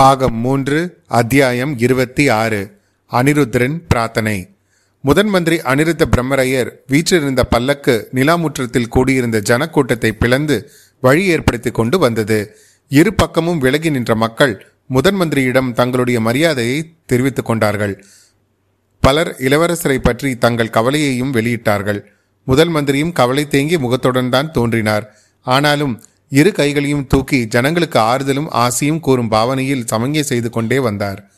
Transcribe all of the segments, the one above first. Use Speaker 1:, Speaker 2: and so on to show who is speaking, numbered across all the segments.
Speaker 1: பாகம் மூன்று அத்தியாயம் இருபத்தி ஆறு அனிருத்ரன் பிரார்த்தனை. முதன் மந்திரி அனிருத்த பிரம்மரையர் வீற்றிருந்த பல்லக்கு நிலாமுற்றத்தில் கூடியிருந்த ஜனக்கூட்டத்தை பிளந்து வழி ஏற்படுத்தி கொண்டு வந்தது. இரு பக்கமும் விலகி நின்ற மக்கள் முதன் மந்திரியிடம் தங்களுடைய மரியாதையை தெரிவித்துக் கொண்டார்கள். பலர் இளவரசரை பற்றி தங்கள் கவலையையும் வெளியிட்டார்கள். முதல் மந்திரியும் கவலை தேங்கி முகத்துடன் தான் தோன்றினார். ஆனாலும் இரு கைகளையும் தூக்கி ஜனங்களுக்கு ஆறுதலும் ஆசியும் கூறும் பாவனையில் சமங்கை செய்து கொண்டே வந்தார்.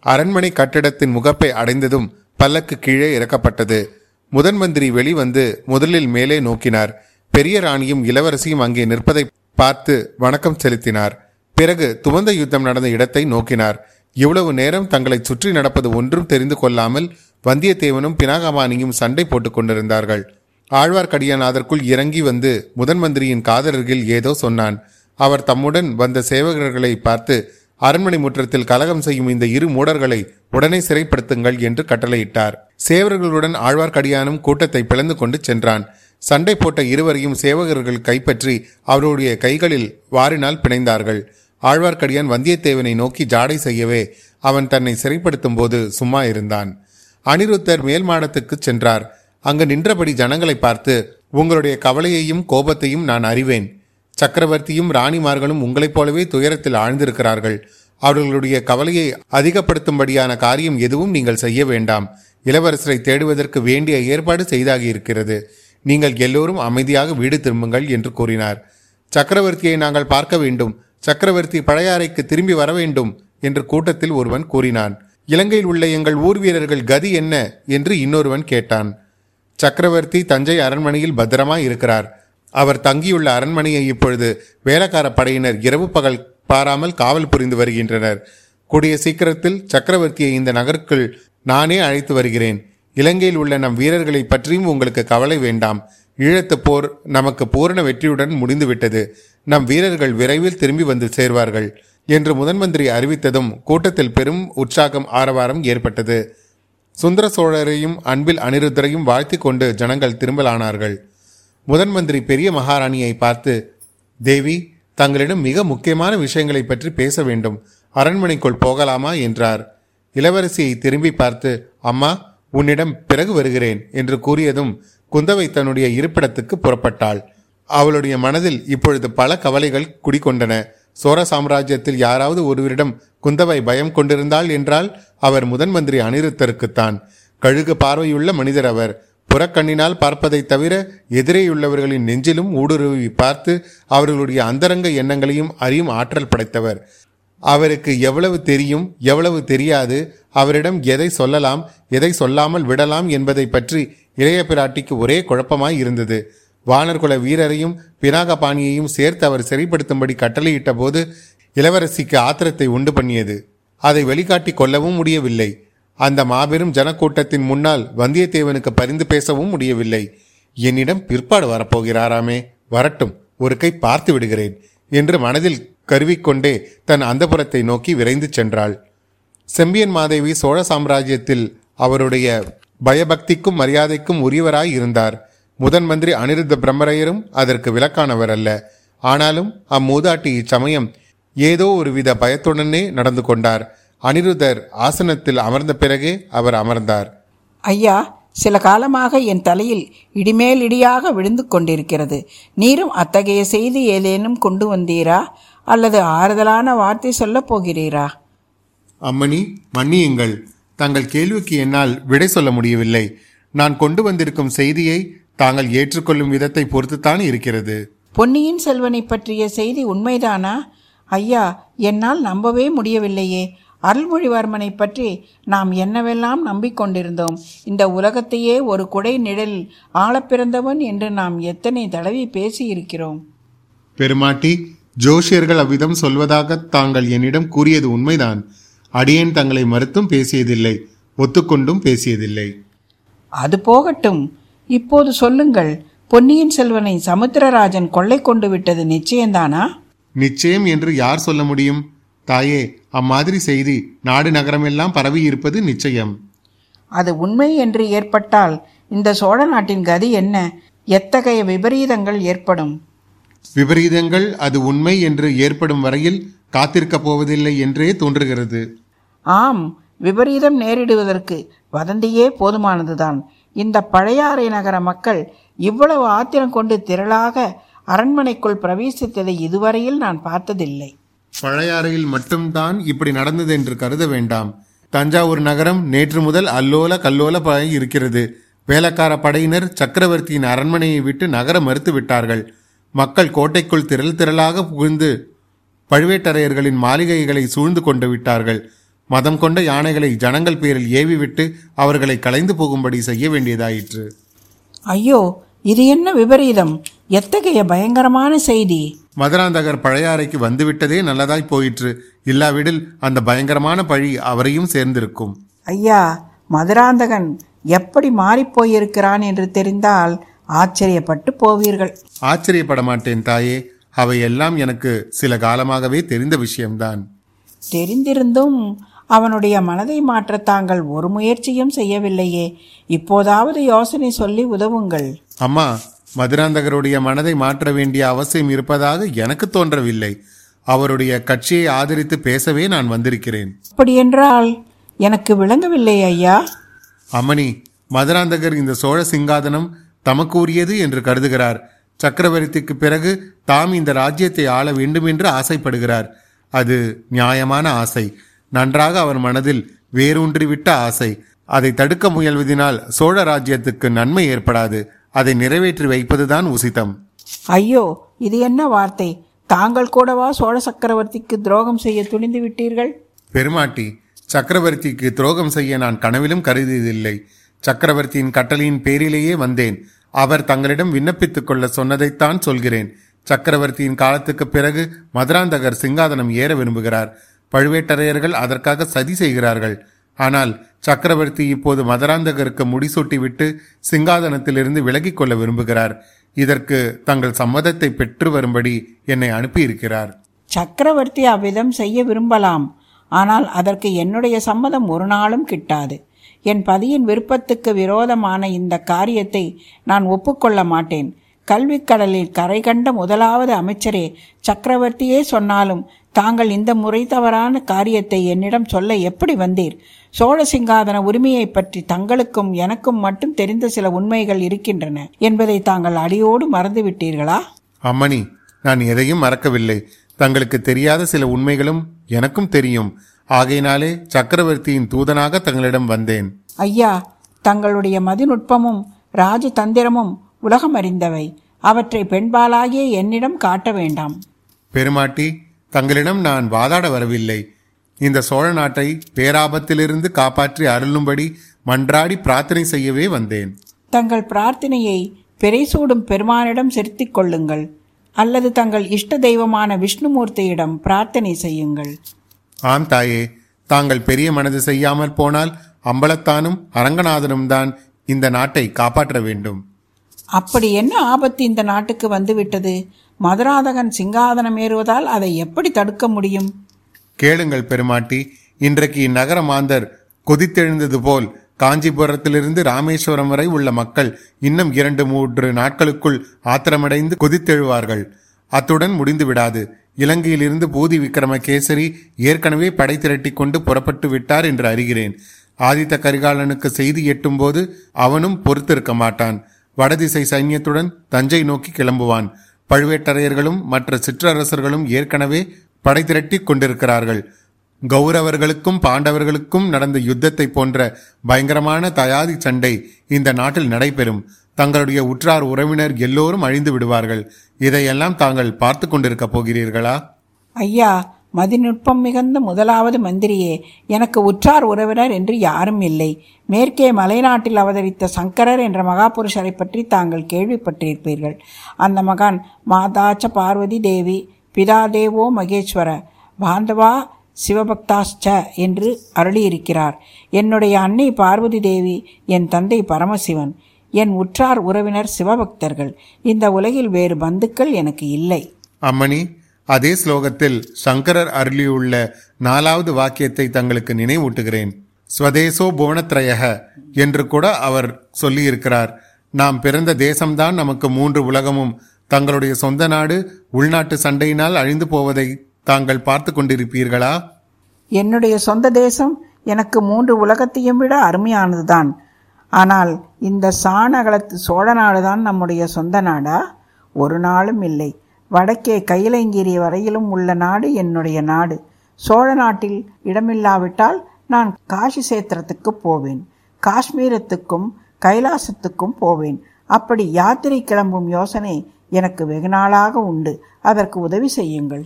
Speaker 1: அரண்மனை கட்டிடத்தின் முகப்பை அடைந்ததும் பல்லக்கு கீழே இறக்கப்பட்டது. முதன் மந்திரி வெளிவந்து முதலில் மேலே நோக்கினார். பெரிய ராணியும் இளவரசியும் அங்கே நிற்பதை பார்த்து வணக்கம் செலுத்தினார். பிறகு துவந்த யுத்தம் நடந்த இடத்தை நோக்கினார். இவ்வளவு நேரம் தங்களை சுற்றி நடப்பது ஒன்றும் தெரிந்து கொள்ளாமல் வந்தியத்தேவனும் பினாகமானியும் சண்டை போட்டுக் கொண்டிருந்தார்கள். ஆழ்வார்க்கடியான் அதற்குள் இறங்கி வந்து முதன் மந்திரியின் காதலர்கள் ஏதோ சொன்னான். அவர் தம்முடன் வந்த சேவகர்களை பார்த்து அரண்மனை முற்றத்தில் கலகம் செய்யும் இந்த இரு மூடர்களை உடனே சிறைப்படுத்துங்கள் என்று கட்டளையிட்டார். சேவர்களுடன் ஆழ்வார்க்கடியானும் கூட்டத்தை பிளந்து கொண்டு சென்றான். சண்டை போட்ட இருவரையும் சேவகர்கள் கைப்பற்றி அவருடைய கைகளில் வாரினால் பிணைந்தார்கள். ஆழ்வார்க்கடியான் வந்தியத்தேவனை நோக்கி ஜாடை செய்யவே அவன் தன்னை சிறைப்படுத்தும் போது சும்மா இருந்தான். அனிருத்தர் மேல் மாடத்துக்கு சென்றார். அங்கு நின்றபடி ஜனங்களை பார்த்து உங்களுடைய கவலையையும் கோபத்தையும் நான் அறிவேன். சக்கரவர்த்தியும் ராணிமார்களும் உங்களைப் போலவே துயரத்தில் ஆழ்ந்திருக்கிறார்கள். அவர்களுடைய கவலையை அதிகப்படுத்தும்படியான காரியம் எதுவும் நீங்கள் செய்ய வேண்டாம். இளவரசரை தேடுவதற்கு வேண்டிய ஏற்பாடு செய்தாகி இருக்கிறது நீங்கள் எல்லோரும் அமைதியாக வீடு திரும்புங்கள் என்று கூறினார். சக்கரவர்த்தியை நாங்கள் பார்க்க வேண்டும். சக்கரவர்த்தி பழையாறைக்கு திரும்பி வர வேண்டும் என்று கூட்டத்தில் ஒருவன் கூறினான். இலங்கையில் உள்ள எங்கள் ஊர் வீரர்கள் கதி என்ன? என்று இன்னொருவன் கேட்டான். சக்கரவர்த்தி தஞ்சை அரண்மனையில் பத்திரமாய் இருக்கிறார். அவர் தங்கியுள்ள அரண்மனையை இப்பொழுது வேலைக்கார படையினர் இரவு பகல் பாராமல் காவல் புரிந்து வருகின்றனர். கூடிய சீக்கிரத்தில் சக்கரவர்த்தியை இந்த நகருக்குள் நானே அழைத்து வருகிறேன். இலங்கையில் உள்ள நம் வீரர்களை பற்றியும் உங்களுக்கு கவலை வேண்டாம். ஈழத்து போர் நமக்கு பூரண வெற்றியுடன் முடிந்துவிட்டது. நம் வீரர்கள் விரைவில் திரும்பி வந்து சேர்வார்கள். என்று முதன்மந்திரி அறிவித்ததும் கூட்டத்தில் பெரும் உற்சாகம் ஆரவாரம் ஏற்பட்டது. சுந்தர சோழரையும் அன்பில் அனிருத்தரையும் வாழ்த்தி கொண்டு ஜனங்கள் திரும்பலானார்கள். முதன் மந்திரி பெரிய மகாராணியை பார்த்து தேவி தங்களிடம் மிக முக்கியமான விஷயங்களை பற்றி பேச வேண்டும். அரண்மனைக்குள் போகலாமா? என்றார். இளவரசியை திரும்பி பார்த்து அம்மா உன்னிடம் பிறகு வருகிறேன் என்று கூறியதும் குந்தவை தன்னுடைய இருப்பிடத்துக்கு புறப்பட்டாள். அவளுடைய மனதில் இப்பொழுது பல கவலைகள் குடிகொண்டன. சோர சாம்ராஜ்யத்தில் யாராவது ஒருவரிடம் குந்தவை பயம் கொண்டிருந்தாள் என்றால் அவர் முதன் மந்திரி அனிருத்தருக்குத்தான். கழுகு பார்வையுள்ள மனிதர் அவர். புறக்கண்ணினால் பார்ப்பதைத் தவிர எதிரேயுள்ளவர்களின் நெஞ்சிலும் ஊடுருவி பார்த்து அவர்களுடைய அந்தரங்க எண்ணங்களையும் அறியும் ஆற்றல் படைத்தவர். அவருக்கு எவ்வளவு தெரியும் எவ்வளவு தெரியாது அவரிடம் எதை சொல்லலாம் எதை சொல்லாமல் விடலாம் என்பதை பற்றி இளைய பிராட்டிக்கு ஒரே குழப்பமாய் இருந்தது. வானர்குல வீரரையும் பினாகபாணியையும் சேர்த்து அவர் சிறைப்படுத்தும்படி கட்டளையிட்ட போது இளவரசிக்கு ஆத்திரத்தை உண்டு பண்ணியது. அதை வெளிக்காட்டி கொள்ளவும் முடியவில்லை. அந்த மாபெரும் ஜனக்கூட்டத்தின் முன்னால் வந்தியத்தேவனுக்கு பரிந்து பேசவும் முடியவில்லை. என்னிடம் பிற்பாடு வரப்போகிறாராமே வரட்டும் ஒரு கை பார்த்து விடுகிறேன் என்று மனதில் கருவிக்கொண்டே தன் அந்தபுரத்தை நோக்கி விரைந்து சென்றாள். செம்பியன் மாதேவி சோழ சாம்ராஜ்யத்தில் அவருடைய பயபக்திக்கும் மரியாதைக்கும் உரியவராய் இருந்தார். முதன் மந்திரி அனிருத்த பிரம்மரையரும் அதற்கு விலக்கானவர் அல்ல. ஆனாலும் அம்மூதாட்டி இச்சமயம் ஏதோ ஒருவித பயத்துடனே நடந்து கொண்டார். அனிருத்தர் ஆசனத்தில் அமர்ந்த பிறகே அவர் அமர்ந்தார்.
Speaker 2: ஐயா சில காலமாக என் தலையில் இடிமேல் இடியாக விழுந்து கொண்டிருக்கிறது. நீரும் அத்தகைய செய்தி ஏதேனும் கொண்டு வந்தீரா? அல்லது ஆறுதலான வார்த்தை சொல்லப் போகிறீரா?
Speaker 1: அம்மணி மன்னியுங்கள். தங்கள் கேள்விக்கு என்னால் விடை சொல்ல முடியவில்லை. நான் கொண்டு வந்திருக்கும் செய்தியை தாங்கள் ஏற்றுக்கொள்ளும் விதத்தை பொறுத்துத்தான் இருக்கிறது.
Speaker 2: பொன்னியின் செல்வனை பற்றிய செய்தி உண்மைதானா? ஐயா என்னால் நம்பவே முடியவில்லையே. அருள்மொழிவர்மனை பற்றி நாம் என்னவெல்லாம் நம்பிக்கொண்டிருந்தோம்? இந்த உலகத்தையே ஒரு குடை நிழல் ஆளப்பிறந்தவன் என்று நாம் எத்தனை தடவை பேசியிருக்கிறோம்?
Speaker 1: பெருமாட்டி ஜோஷியர்கள் அவ்விதம் சொல்வதாக தாங்கள் என்னிடம் கூறியது உண்மைதான். அடியேன் தங்களை மறுத்தும் பேசியதில்லை ஒத்துக்கொண்டும் பேசியதில்லை.
Speaker 2: அது போகட்டும். இப்போது சொல்லுங்கள் பொன்னியின் செல்வனை சமுத்திரராஜன் கொள்ளை கொண்டு விட்டது நிச்சயம்தானா?
Speaker 1: நிச்சயம் என்று யார் சொல்ல முடியும்? தாயே அம்மாதிரி செய்தி நாடு நகரமெல்லாம் பரவி இருப்பது நிச்சயம்.
Speaker 2: அது உண்மை என்று ஏற்பட்டால் இந்த சோழ நாட்டின் கதி என்ன? எத்தகைய விபரீதங்கள் ஏற்படும்?
Speaker 1: விபரீதங்கள் அது உண்மை என்று ஏற்படும் வரையில் காத்திருக்கப் போவதில்லை என்றே தோன்றுகிறது.
Speaker 2: ஆம் விபரீதம் நேரிடுவதற்கு வதந்தியே போதுமானதுதான். இந்த பழையாறை நகர மக்கள் இவ்வளவு ஆத்திரம் கொண்டு திரளாக அரண்மனைக்குள் பிரவேசித்ததை இதுவரையில் நான் பார்த்ததில்லை.
Speaker 1: பழையாறையில் மட்டும்தான் இப்படி நடந்தது என்று கருத வேண்டாம். தஞ்சாவூர் நகரம் நேற்று முதல் அல்லோல கல்லோல இருக்கிறது. வேலக்கார படையினர் சக்கரவர்த்தியின் அரண்மனையை விட்டு நகர மறுத்து விட்டார்கள். மக்கள் கோட்டைக்குள் திரள் திரளாக புகுந்து பழுவேட்டரையர்களின் மாளிகைகளை சூழ்ந்து கொண்டு விட்டார்கள். மதம் கொண்ட யானைகளை ஜனங்கள் பேரில் ஏவி விட்டு அவர்களை கலைந்து போகும்படி செய்ய வேண்டியதாயிற்று.
Speaker 2: ஐயோ இது என்ன விபரீதம்? எத்தகைய பயங்கரமான செய்தி?
Speaker 1: மதுராந்தகர் பழையாறைக்கு வந்துவிட்டதே நல்லதாய் போயிற்று. இல்லாவிடில் அந்த பயங்கரமான பழி அவரையும் சேர்ந்திருக்கும்.
Speaker 2: ஐயா மதுராந்தகன் எப்படி மாறிப்போயிருக்கிறான் என்று தெரிந்தால் ஆச்சரியப்பட்டு போவீர்கள்.
Speaker 1: ஆச்சரியப்பட மாட்டேன் தாயே. அவையெல்லாம் எனக்கு சில காலமாகவே தெரிந்த விஷயம்தான்.
Speaker 2: தெரிந்திருந்தும் அவனுடைய மனதை மாற்ற தாங்கள் ஒரு முயற்சியும் செய்யவில்லையே. இப்போதாவது யோசனை சொல்லி உதவுங்கள்.
Speaker 1: அம்மா மதுராந்தகருடைய மனதை மாற்ற வேண்டிய அவசியம் இருப்பதாக எனக்கு தோன்றவில்லை. அவருடைய கட்சியை ஆதரித்து பேசவே நான் வந்திருக்கிறேன்.
Speaker 2: அப்படியென்றால் எனக்கு விளங்கவில்லை ஐயா.
Speaker 1: அம்மணி மதுராந்தகர் இந்த சோழ சிங்காதனம் தமக்கு உரியது என்று கருதுகிறார். சக்கரவர்த்திக்கு பிறகு தாம் இந்த ராஜ்யத்தை ஆள வேண்டும் என்று ஆசைப்படுகிறார். அது நியாயமான ஆசை. நன்றாக அவர் மனதில் வேரூன்றிவிட்ட ஆசை. அதை தடுக்க முயல்வதினால் சோழ ராஜ்யத்துக்கு நன்மை ஏற்படாது. அதை நிறைவேற்றி வைப்பதுதான் உசிதம்.
Speaker 2: ஐயோ இது என்ன வார்த்தை? தாங்கள் கூடவா சோழ சக்கரவர்த்திக்கு துரோகம் செய்ய துணிந்து விட்டீர்கள்?
Speaker 1: பெருமாட்டி சக்கரவர்த்திக்கு துரோகம் செய்ய நான் கனவிலும் கருதியதில்லை. சக்கரவர்த்தியின் கட்டளையின் பேரிலேயே வந்தேன். அவர் தங்களிடம் விண்ணப்பித்துக் கொள்ள சொன்னதைத்தான் சொல்கிறேன். சக்கரவர்த்தியின் காலத்துக்கு பிறகு மதுராந்தகர் சிங்காதனம் ஏற விரும்புகிறார். பழுவேட்டரையர்கள் அதற்காக சதி செய்கிறார்கள். ஆனால் சக்கரவர்த்தி இப்போது மதராந்தகருக்கு முடிசூட்டிவிட்டு சிங்காதனத்திலிருந்து விலகிக் கொள்ள விரும்புகிறார். இதற்கு தங்கள் சம்மதத்தை பெற்று வரும்படி என்னை அனுப்பியிருக்கிறார்.
Speaker 2: சக்கரவர்த்தி அவ்விதம் செய்ய விரும்பலாம். ஆனால் அதற்கு என்னுடைய சம்மதம் ஒரு நாளும் கிட்டாது. என் பதியின் விருப்பத்துக்கு விரோதமான இந்த காரியத்தை நான் ஒப்புக்கொள்ள மாட்டேன். கல்விக்கடலில் கரை கண்ட முதலாவது அமைச்சரே சக்கரவர்த்தியே சொன்னாலும் தாங்கள் இந்த முறை தவறான காரியத்தை என்னிடம் சொல்ல எப்படி வந்தீர்? சோழ சிங்காதன உரிமையை பற்றி தங்களுக்கும் எனக்கும் மட்டும் தெரிந்த சில உண்மைகள் இருக்கின்றன என்பதை தாங்கள் அடியோடு மறந்துவிட்டீர்களா?
Speaker 1: அம்மணி நான் எதையும் மறக்கவில்லை. தங்களுக்கு தெரியாத சில உண்மைகளும் எனக்கும் தெரியும். ஆகையினாலே சக்கரவர்த்தியின் தூதனாக தங்களிடம் வந்தேன்.
Speaker 2: ஐயா தங்களுடைய மதிநுட்பமும் ராஜதந்திரமும் உலகம் அறிந்தவை அவற்றை பெண்பாலாகிய என்னிடம் காட்ட வேண்டாம்.
Speaker 1: பெருமாட்டி தங்களிடம் நான் வாதாட வரவில்லை. இந்த சோழ நாட்டை பேராபத்திலிருந்து காப்பாற்றி அருளும்படி மன்றாடி பிரார்த்தனை செய்யவே வந்தேன்.
Speaker 2: தங்கள் பிரார்த்தனையை பிறைசூடும் பெருமானிடம் செலுத்திக் கொள்ளுங்கள். அல்லது தங்கள் இஷ்ட தெய்வமான விஷ்ணுமூர்த்தியிடம் பிரார்த்தனை செய்யுங்கள்.
Speaker 1: ஆம் தாயே தாங்கள் பெரிய மனது செய்யாமல் போனால் அம்பலத்தானும் அரங்கநாதனும் தான் இந்த நாட்டை காப்பாற்ற வேண்டும்.
Speaker 2: அப்படி என்ன ஆபத்து இந்த நாட்டுக்கு வந்துவிட்டது? மதுராதகன் சிங்காதனம் ஏறுவதால் அதை எப்படி தடுக்க முடியும்?
Speaker 1: கேளுங்கள் பெருமாட்டி இன்றைக்கு இந்நகர மாந்தர் கொதித்தெழுந்தது போல் காஞ்சிபுரத்திலிருந்து ராமேஸ்வரம் வரை உள்ள மக்கள் இன்னும் இரண்டு மூன்று நாட்களுக்குள் ஆத்திரமடைந்து கொதித்தெழுவார்கள். அத்துடன் முடிந்து விடாது இலங்கையிலிருந்து பூதி விக்ரமகேசரி ஏற்கனவே படை திரட்டி கொண்டு புறப்பட்டு விட்டார் என்று அறிகிறேன். ஆதித்த கரிகாலனுக்கு செய்தி எட்டும்போது அவனும் பொறுத்திருக்க மாட்டான். வடதிசை சைன்யத்துடன் தஞ்சை நோக்கி கிளம்புவான். பழுவேட்டரையர்களும் மற்ற சிற்றரசர்களும் ஏற்கனவே படை திரட்டி கொண்டிருக்கிறார்கள். கௌரவர்களுக்கும் பாண்டவர்களுக்கும் நடந்த யுத்தத்தை போன்ற பயங்கரமான தயாதி சண்டை இந்த நாட்டில் நடைபெறும். தங்களுடைய உற்றார் உறவினர் எல்லோரும் அழிந்து விடுவார்கள். இதையெல்லாம் தாங்கள் பார்த்து கொண்டிருக்க போகிறீர்களா?
Speaker 2: ஐயா மதிநுட்பம் மிகுந்த முதலாவது மந்திரியே எனக்கு உற்றார் உறவினர் என்று யாரும் இல்லை. மேற்கே மலைநாட்டில் அவதரித்த சங்கரர் என்ற மகாபுருஷரை பற்றி தாங்கள் கேள்விப்பட்டிருப்பீர்கள். அந்த மகான் மாதாச்ச பார்வதி தேவி பிதா தேவோ மகேஸ்வர பாந்தவா சிவபக்தாஸ்ச என்று அருளியிருக்கிறார். என்னுடைய அன்னை பார்வதி தேவி என் தந்தை பரமசிவன் என் உற்றார் உறவினர் சிவபக்தர்கள். இந்த உலகில் வேறு பந்துக்கள் எனக்கு இல்லை.
Speaker 1: அம்மணி அதே ஸ்லோகத்தில் சங்கரர் அருளியுள்ள நாலாவது வாக்கியத்தை தங்களுக்கு நினைவூட்டுகிறேன். ஸ்வதேசோ புவனத்ரயக என்று கூட அவர் சொல்லியிருக்கிறார். நாம் பிறந்த தேசம்தான் நமக்கு மூன்று உலகமும். தங்களுடைய சொந்த நாடு உள்நாட்டு சண்டையினால் அழிந்து போவதை தாங்கள் பார்த்து கொண்டிருப்பீர்களா?
Speaker 2: என்னுடைய சொந்த தேசம் எனக்கு மூன்று உலகத்தையும் விட அருமையானதுதான். ஆனால் இந்த சாணகலத்து சோழ நாடுதான் நம்முடைய சொந்த நாடா? ஒரு நாளும் இல்லை. வடக்கே கைலங்கிரி வரையிலும் உள்ள நாடு என்னுடைய நாடு. சோழ நாட்டில் இடமில்லாவிட்டால் நான் காசி சேத்திரத்துக்கு போவேன். காஷ்மீரத்துக்கும் கைலாசத்துக்கும் போவேன். அப்படி யாத்திரை கிளம்பும் யோசனை எனக்கு வெகு நாளாக உண்டு. அதற்கு உதவி செய்யுங்கள்.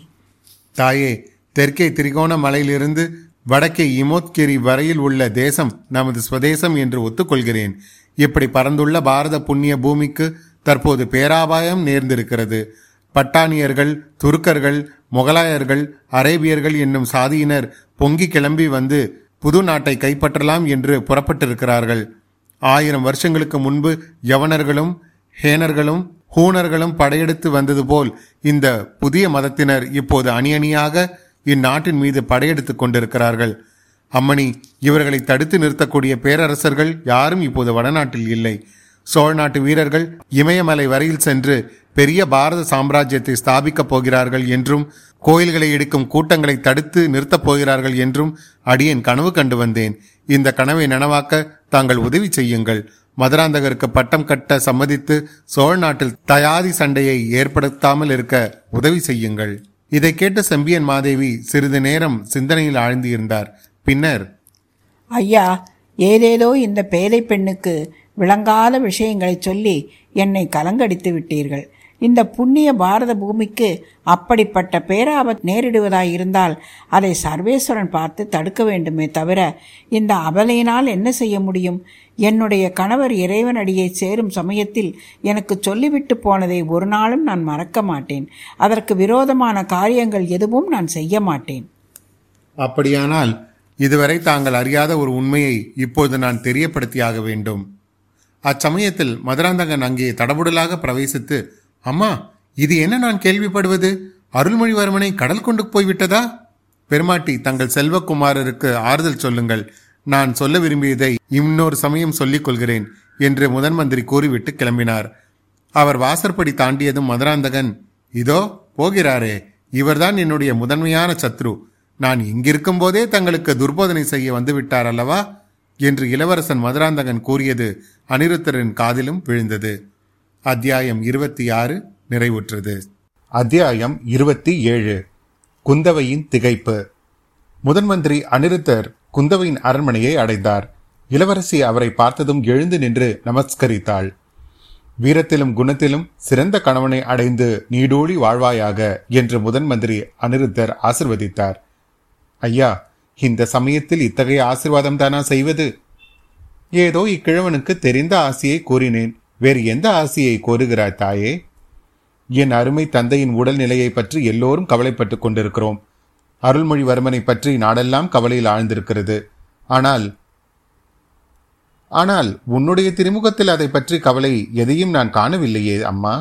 Speaker 1: தாயே தெற்கே திரிகோண மலையிலிருந்து வடக்கே இமோத்கிரி வரையில் உள்ள தேசம் நமது சுவதேசம் என்று ஒத்துக்கொள்கிறேன். இப்படி பறந்துள்ள பாரத புண்ணிய பூமிக்கு தற்போது பேராபாயம் நேர்ந்திருக்கிறது. பட்டானியர்கள் துருக்கர்கள் முகலாயர்கள் அரேபியர்கள் என்னும் சாதியினர் பொங்கி கிளம்பி வந்து புது நாட்டை கைப்பற்றலாம் என்று புறப்பட்டிருக்கிறார்கள். ஆயிரம் வருஷங்களுக்கு முன்பு யவனர்களும் ஹேனர்களும் ஹூனர்களும் படையெடுத்து வந்தது போல் இந்த புதிய மதத்தினர் இப்போது அணி அணியாக இந்நாட்டின் மீது படையெடுத்துக் கொண்டிருக்கிறார்கள். அம்மணி இவர்களை தடுத்து நிறுத்தக்கூடிய பேரரசர்கள் யாரும் இப்போது வடநாட்டில் இல்லை. சோழ நாட்டு வீரர்கள் இமயமலை வரையில் சென்று பெரிய பாரத சாம்ராஜ்யத்தை ஸ்தாபிக்கப் போகிறார்கள் என்றும் கோயில்களை எடுக்கும் கூட்டங்களை தடுத்து நிறுத்தப் போகிறார்கள் என்றும் அடியேன் கனவு கண்டு வந்தேன். இந்த கனவை நனவாக்க தாங்கள் உதவி செய்யுங்கள். மதுராந்தகருக்கு பட்டம் கட்ட சம்மதித்து சோழ நாட்டில் தயாதி சண்டையை ஏற்படுத்தாமல் இருக்க உதவி செய்யுங்கள். இதை கேட்ட செம்பியன் மாதேவி சிறிது நேரம் சிந்தனையில் ஆழ்ந்திருந்தார். பின்னர்
Speaker 2: ஐயா ஏதேதோ இந்த பேதை பெண்ணுக்கு விளங்காத விஷயங்களை சொல்லி என்னை கலங்கடித்து விட்டீர்கள். இந்த புண்ணிய பாரத பூமிக்கு அப்படிப்பட்ட பேராபத் நேரிடுவதாயிருந்தால் அதை சர்வேஸ்வரன் பார்த்து தடுக்க வேண்டுமே தவிர இந்த அபலையினால் என்ன செய்ய முடியும்? என்னுடைய கணவர் இறைவனடியை சேரும் சமயத்தில் எனக்கு சொல்லிவிட்டு போனதை ஒரு நாளும் நான் மறக்க மாட்டேன். அதற்கு விரோதமான காரியங்கள் எதுவும் நான் செய்ய மாட்டேன்.
Speaker 1: அப்படியானால் இதுவரை தாங்கள் அறியாத ஒரு உண்மையை இப்போது நான் தெரியப்படுத்தியாக வேண்டும். அச்சமயத்தில் மதுராந்தகன் அங்கே தடபுடலாக பிரவேசித்து அம்மா இது என்ன நான் கேள்விப்படுவது? அருள்மொழிவர்மனை கடல் கொண்டு போய்விட்டதா பெருமாட்டி தங்கள் செல்வக்குமாரருக்கு ஆறுதல் சொல்லுங்கள். நான் சொல்ல விரும்பியதை இன்னொரு சமயம் சொல்லிக் கொள்கிறேன் என்று முதன் மந்திரி கூறிவிட்டு கிளம்பினார். அவர் வாசற்படி தாண்டியதும் மதுராந்தகன் இதோ போகிறாரே. இவர்தான் என்னுடைய முதன்மையான சத்ரு. நான் இங்கிருக்கும் போதே தங்களுக்கு துர்போதனை செய்ய வந்துவிட்டார் அல்லவா? என்று இளவரசன் மதுராந்தகன் கூறியது அனிருத்தரின் காதிலும் விழுந்தது. அத்தியாயம் இருபத்தி ஆறு நிறைவுற்றது. அத்தியாயம் இருபத்தி ஏழு குந்தவையின் திகைப்பு. முதன்மந்திரி அனிருத்தர் குந்தவையின் அரண்மனையை அடைந்தார். இளவரசி அவரை பார்த்ததும் எழுந்து நின்று நமஸ்கரித்தாள். வீரத்திலும் குணத்திலும் சிறந்த கணவனை அடைந்து நீடூழி வாழ்வாயாக என்று முதன் மந்திரி அனிருத்தர் ஆசிர்வதித்தார். ஐயா இந்த சமயத்தில் இத்தகைய ஆசிர்வாதம் தானா செய்வது? ஏதோ இக்கிழவனுக்கு தெரிந்த ஆசையை கூறினேன். வேறு எந்த ஆசையை கோருகிறாய் தாயே? என் அருமை தந்தையின் உடல்நிலையை பற்றி எல்லோரும் கவலைப்பட்டுக் கொண்டிருக்கிறோம். அருள்மொழிவர்மனை பற்றி நாடெல்லாம் கவலையில் ஆழ்ந்திருக்கிறது. ஆனால் ஆனால் உன்னுடைய திருமுகத்தில் அதை பற்றி கவலை எதையும் நான் காணவில்லையே அம்மா.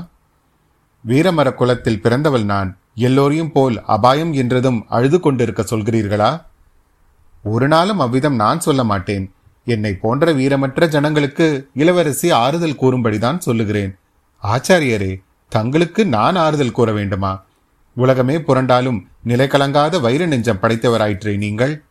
Speaker 1: வீரமர குலத்தில் பிறந்தவள் நான். எல்லோரையும் போல் அபாயம் என்றதும் அழுது கொண்டிருக்க சொல்கிறீர்களா? ஒரு நாளும் அவ்விதம் நான் சொல்ல மாட்டேன். என்னை போன்ற வீரமற்ற ஜனங்களுக்கு இளவரசி ஆறுதல் கூறும்படிதான் சொல்லுகிறேன். ஆச்சாரியரே தங்களுக்கு நான் ஆறுதல் கூற வேண்டுமா? உலகமே புரண்டாலும் நிலை கலங்காத வைர நெஞ்சம் படைத்தவராயிற்றே நீங்கள்.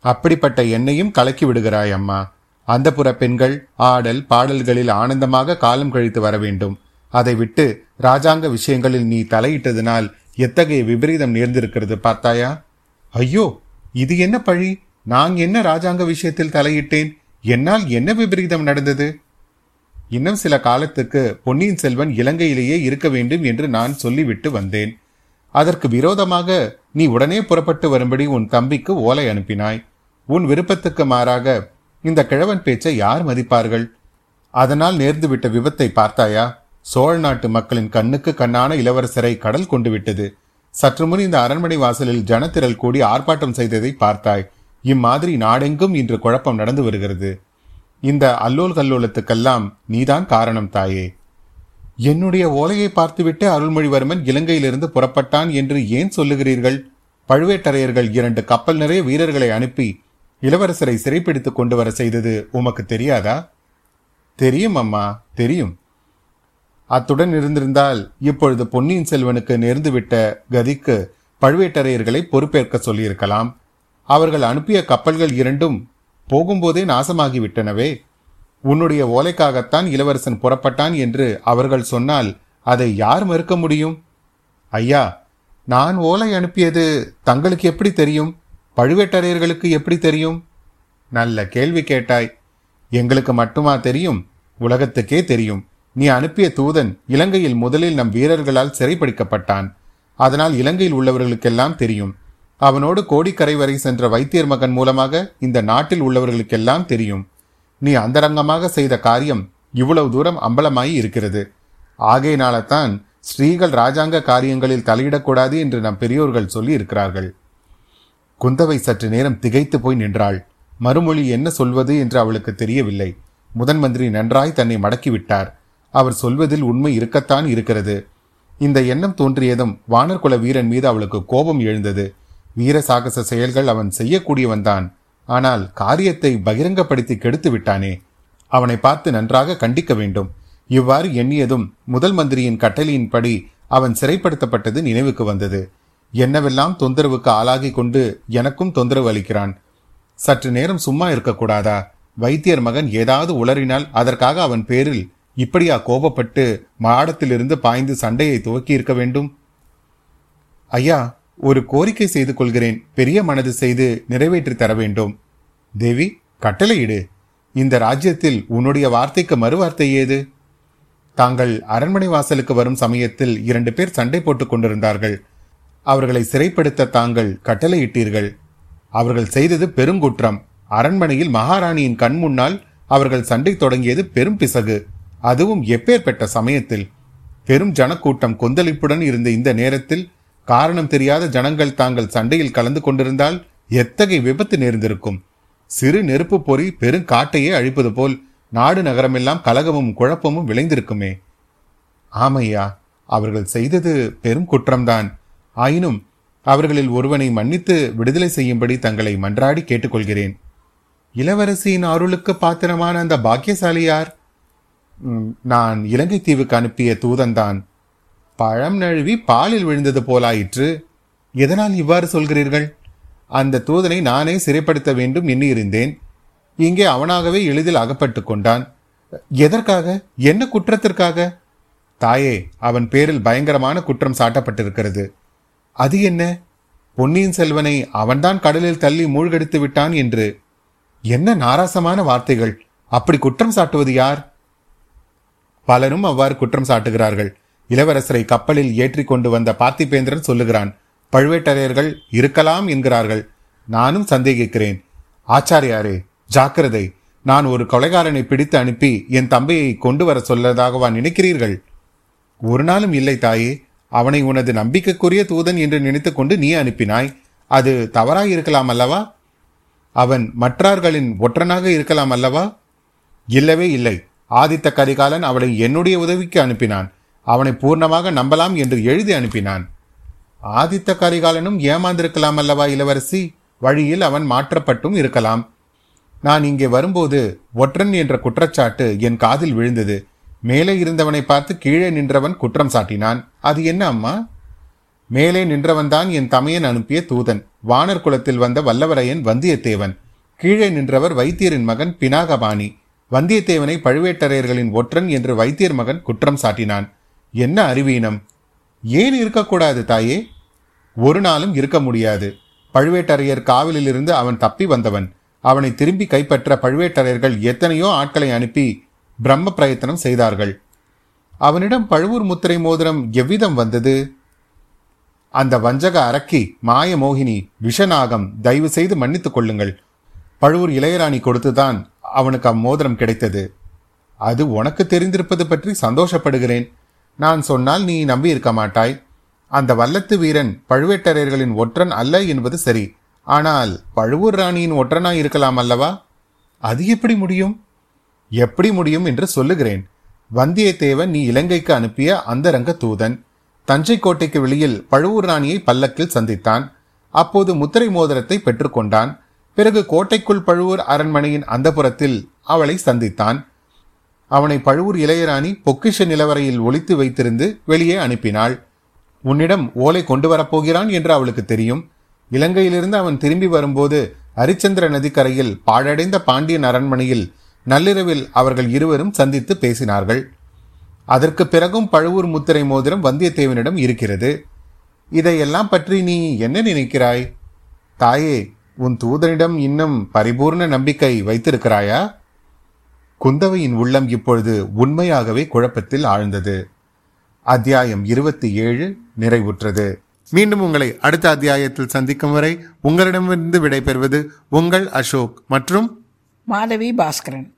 Speaker 1: அப்படிப்பட்ட என்னையும் கலக்கி விடுகிறாய் அம்மா. அந்த புற பெண்கள் ஆடல் பாடல்களில் ஆனந்தமாக காலம் கழித்து வர வேண்டும். அதை விட்டு ராஜாங்க விஷயங்களில் நீ தலையிட்டதனால் எத்தகைய விபரீதம் நேர்ந்திருக்கிறது பார்த்தாயா? ஐயோ இது என்ன பழி? நான் என்ன ராஜாங்க விஷயத்தில் தலையிட்டேன்? என்னால் என்ன விபரீதம் நடந்தது? இன்னும் சில காலத்துக்கு பொன்னியின் செல்வன் இலங்கையிலேயே இருக்க வேண்டும் என்று நான் சொல்லிவிட்டு வந்தேன். அதற்கு விரோதமாக நீ உடனே புறப்பட்டு வரும்படி உன் தம்பிக்கு ஓலை அனுப்பினாய். உன் விருப்பத்துக்கு மாறாக இந்த கிழவன் பேச்சை யார் மதிப்பார்கள்? அதனால் நேர்ந்துவிட்ட விபத்தை பார்த்தாயா? சோழ நாட்டு மக்களின் கண்ணுக்கு கண்ணான இளவரசரை கடல் கொண்டு விட்டது சற்று முன் இந்த அரண்மனை வாசலில் ஜனத்திரள் கூடி ஆர்ப்பாட்டம் செய்ததை பார்த்தாய். இம்மாதிரி நாடெங்கும் இன்று குழப்பம் நடந்து வருகிறது. இந்த அல்லோல் கல்லோலத்துக்கெல்லாம் நீதான் காரணம் தாயே. என்னுடைய ஓலையை பார்த்துவிட்டு அருள்மொழிவர்மன் இலங்கையிலிருந்து புறப்பட்டான் என்று ஏன் சொல்லுகிறீர்கள்? பழுவேட்டரையர்கள் இரண்டு கப்பல் நிறைய வீரர்களை அனுப்பி இளவரசரை சிறைப்பிடித்துக் கொண்டு வர செய்தது உமக்கு தெரியாதா? தெரியும் அம்மா தெரியும். அத்துடன் இருந்திருந்தால் இப்பொழுது பொன்னியின் செல்வனுக்கு நேர்ந்துவிட்ட கதிக்கு பழுவேட்டரையர்களை பொறுப்பேற்க சொல்லியிருக்கலாம். அவர்கள் அனுப்பிய கப்பல்கள் இரண்டும் போகும்போதே நாசமாகிவிட்டனவே. உன்னுடைய ஓலைக்காகத்தான் இளவரசன் புறப்பட்டான் என்று அவர்கள் சொன்னால் அதை யார் மறுக்க முடியும்? ஐயா நான் ஓலை அனுப்பியது தங்களுக்கு எப்படி தெரியும்? பழுவேட்டரையர்களுக்கு எப்படி தெரியும்? நல்ல கேள்வி கேட்டாய். எங்களுக்கு மட்டுமா தெரியும்? உலகத்துக்கே தெரியும். நீ அனுப்பிய தூதன் இலங்கையில் முதலில் நம் வீரர்களால் சிறைப்பிடிக்கப்பட்டான் அதனால் இலங்கையில் உள்ளவர்களுக்கெல்லாம் தெரியும். அவனோடு கோடிக்கரை வரை சென்ற வைத்தியர் மகன் மூலமாக இந்த நாட்டில் உள்ளவர்களுக்கெல்லாம் தெரியும். நீ அந்தரங்கமாக செய்த காரியம் இவ்வளவு தூரம் அம்பலமாய் இருக்கிறது. ஆகையினால்தான் ஸ்ரீகள் ராஜாங்க காரியங்களில் தலையிடக்கூடாது என்று நம் பெரியோர்கள் சொல்லி இருக்கிறார்கள். குந்தவை சற்று நேரம் திகைத்து போய் நின்றாள். மறுமொழி என்ன சொல்வது என்று அவளுக்கு தெரியவில்லை. முதன் மந்திரி நன்றாய் தன்னை மடக்கிவிட்டார். அவர் சொல்வதில் உண்மை இருக்கத்தான் இருக்கிறது. இந்த எண்ணம் தோன்றியதும் வானர்குல வீரன் மீது அவளுக்கு கோபம் எழுந்தது. வீர சாகச செயல்கள் அவன் செய்யக்கூடியவன்தான். ஆனால் காரியத்தை பகிரங்கப்படுத்தி கெடுத்து விட்டானே. அவனை பார்த்து நன்றாக கண்டிக்க வேண்டும். இவ்வாறு எண்ணியதும் முதல் மந்திரியின் கட்டளையின்படி அவன் சிறைப்படுத்தப்பட்டது நினைவுக்கு வந்தது. என்னவெல்லாம் தொந்தரவுக்கு ஆளாகி கொண்டு எனக்கும் தொந்தரவு அளிக்கிறான். சற்று நேரம் சும்மா இருக்கக்கூடாதா? வைத்தியர் மகன் ஏதாவது உளறினால் அதற்காக அவன் பேரில் இப்படியா கோபப்பட்டு மாடத்திலிருந்து பாய்ந்து சண்டையை துவக்கி இருக்க வேண்டும்? ஐயா ஒரு கோரிக்கை செய்து கொள்கிறேன். பெரிய மனது செய்து நிறைவேற்றி தர வேண்டும். தேவி கட்டளையிடு. இந்த ராஜ்யத்தில் உன்னுடைய வார்த்தைக்கு மறுவார்த்தை ஏது? தாங்கள் அரண்மனை வாசலுக்கு வரும் சமயத்தில் இரண்டு பேர் சண்டை போட்டுக் கொண்டிருந்தார்கள். அவர்களை சிறைப்படுத்த தாங்கள் கட்டளையிட்டீர்கள். அவர்கள் செய்தது பெருங்குற்றம் அரண்மனையில் மகாராணியின் கண் முன்னால் அவர்கள் சண்டை தொடங்கியது பெரும் பிசகு. அதுவும் எப்பேற்பட்ட சமயத்தில். பெரும் ஜனக்கூட்டம் கொந்தளிப்புடன் இருந்த இந்த நேரத்தில் காரணம் தெரியாத ஜனங்கள் தாங்கள் சண்டையில் கலந்து கொண்டிருந்தால் எத்தகைய விபத்து நேர்ந்திருக்கும்? சிறு நெருப்பு பொறி பெருங்காட்டையே அழிப்பது போல் நாடு நகரமெல்லாம் கலகமும் குழப்பமும் விளைந்திருக்குமே. ஆமையா அவர்கள் செய்தது பெரும் குற்றம்தான். ஆயினும் அவர்களில் ஒருவனை மன்னித்து விடுதலை செய்யும்படி தங்களை மன்றாடி கேட்டுக்கொள்கிறேன். இளவரசியின் அருளுக்கு பாத்திரமான அந்த பாக்கியசாலி யார் நான் இலங்கை தீவுக்கு அனுப்பிய தூதன்தான். பழம் நழுவி பாலில் விழுந்தது போலாயிற்று. எதனால் இவ்வாறு சொல்கிறீர்கள்? அந்த தூதனை நானே சிறைப்படுத்த வேண்டும் என்று இருந்தேன் இங்கே அவனாகவே எளிதில் அகப்பட்டு கொண்டான். எதற்காக? என்ன குற்றத்திற்காக? தாயே அவன் பேரில் பயங்கரமான குற்றம் சாட்டப்பட்டிருக்கிறது. அது என்ன? பொன்னியின் செல்வனை அவன்தான் கடலில் தள்ளி மூழ்கடித்து விட்டான் என்று. என்ன நாராசமான வார்த்தைகள். அப்படி குற்றம் சாட்டுவது யார்? பலரும் அவ்வாறு குற்றம் சாட்டுகிறார்கள். இளவரசரை கப்பலில் ஏற்றி கொண்டு வந்த பார்த்திபேந்திரன் சொல்லுகிறான் பழுவேட்டரையர்கள் இருக்கலாம் என்கிறார்கள். நானும் சந்தேகிக்கிறேன். ஆச்சாரியாரே ஜாக்கிரதை. நான் ஒரு கொலைகாரனை பிடித்து அனுப்பி என் தம்பையை கொண்டு வர சொல்லதாகவா நினைக்கிறீர்கள்? ஒரு நாளும் இல்லை தாயே. அவனை உனது நம்பிக்கைக்குரிய தூதன் என்று நினைத்துக்கொண்டு நீ அனுப்பினாய். அது தவறாயிருக்கலாம் அல்லவா? அவன் மற்றார்களின் ஒற்றனாக இருக்கலாம் அல்லவா? இல்லவே இல்லை. ஆதித்த கரிகாலன் அவளை என்னுடைய உதவிக்கு அனுப்பினான். அவனை பூர்ணமாக நம்பலாம் என்று எழுதி அனுப்பினான். ஆதித்த கரிகாலனும் ஏமாந்திருக்கலாம் அல்லவா இளவரசி? வழியில் அவன் மாற்றப்பட்டும் இருக்கலாம். நான் இங்கே வரும்போது ஒற்றன் என்ற குற்றச்சாட்டு என் காதில் விழுந்தது. மேலே இருந்தவனை பார்த்து கீழே நின்றவன் குற்றம் சாட்டினான். அது என்ன அம்மா? மேலே நின்றவன்தான் என் தமையன் அனுப்பிய தூதன். வானர் குலத்தில் வந்த வல்லவரையன் வந்தியத்தேவன். கீழே நின்றவர் வைத்தியரின் மகன் பினாகபாணி. வந்தியத்தேவனை பழுவேட்டரையர்களின் ஒற்றன் என்று வைத்தியர் மகன் குற்றம் சாட்டினான். என்ன அறிவீனம்? ஏன் இருக்கக்கூடாது தாயே? ஒரு நாளும் இருக்க முடியாது. பழுவேட்டரையர் காவலிலிருந்து அவன் தப்பி வந்தவன். அவனை திரும்பி கைப்பற்ற பழுவேட்டரையர்கள் எத்தனையோ ஆட்களை அனுப்பி பிரம்ம பிரயத்தனம் செய்தார்கள். அவனிடம் பழுவூர் முத்திரை மோதிரம் எவ்விதம் வந்தது? அந்த வஞ்சக அரக்கி மாய மோகினி விஷநாகம் தயவு செய்து மன்னித்துக் கொள்ளுங்கள். பழுவூர் இளையராணி கொடுத்துதான் அவனுக்கு அம்மோதிரம் கிடைத்தது. அது உனக்கு தெரிந்திருப்பது பற்றி சந்தோஷப்படுகிறேன். நான் சொன்னால் நீ நம்பி இருக்க மாட்டாய். அந்த வல்லத்து வீரன் பழுவேட்டரையர்களின் ஒற்றன் அல்ல என்பது சரி. ஆனால் பழுவூர் ராணியின் ஒற்றனாய் இருக்கலாம் அல்லவா? அது எப்படி முடியும்? எப்படி முடியும் என்று சொல்லுகிறேன். வந்தியத்தேவன் நீ இலங்கைக்கு அனுப்பிய அந்தரங்க தூதன் தஞ்சை கோட்டைக்கு வெளியில் பழுவூர் ராணியை பல்லக்கில் சந்தித்தான். அப்போது முத்திரை மோதிரத்தை பெற்றுக்கொண்டான். பிறகு கோட்டைக்குள் பழுவூர் அரண்மனையின் அந்தப்புறத்தில் அவளை சந்தித்தான். அவனை பழுவூர் இளையராணி பொக்கிஷ நிலவரையில் ஒழித்து வைத்திருந்து வெளியே அனுப்பினாள். உன்னிடம் ஓலை கொண்டு வரப்போகிறான் என்று அவளுக்கு தெரியும். இலங்கையிலிருந்து அவன் திரும்பி வரும்போது ஹரிச்சந்திர நதிக்கரையில் பாழடைந்த பாண்டியன் அரண்மனையில் நள்ளிரவில் அவர்கள் இருவரும் சந்தித்து பேசினார்கள். அதற்கு பிறகும் பழுவூர் முத்திரை மோதிரம் வந்தியத்தேவனிடம் இருக்கிறது. இதையெல்லாம் பற்றி நீ என்ன நினைக்கிறாய்? தாயே உன் தூதனிடம் இன்னும் பரிபூர்ண நம்பிக்கை வைத்திருக்கிறாயா? குந்தவையின் உள்ளம் இப்பொழுது உண்மையாகவே குழப்பத்தில் ஆழ்ந்தது. அத்தியாயம் இருபத்தி ஏழு நிறைவுற்றது. மீண்டும் உங்களை அடுத்த அத்தியாயத்தில் சந்திக்கும் வரை உங்களிடமிருந்து விடைபெறுவது உங்கள் அசோக் மற்றும்
Speaker 2: மாதவி பாஸ்கரன்.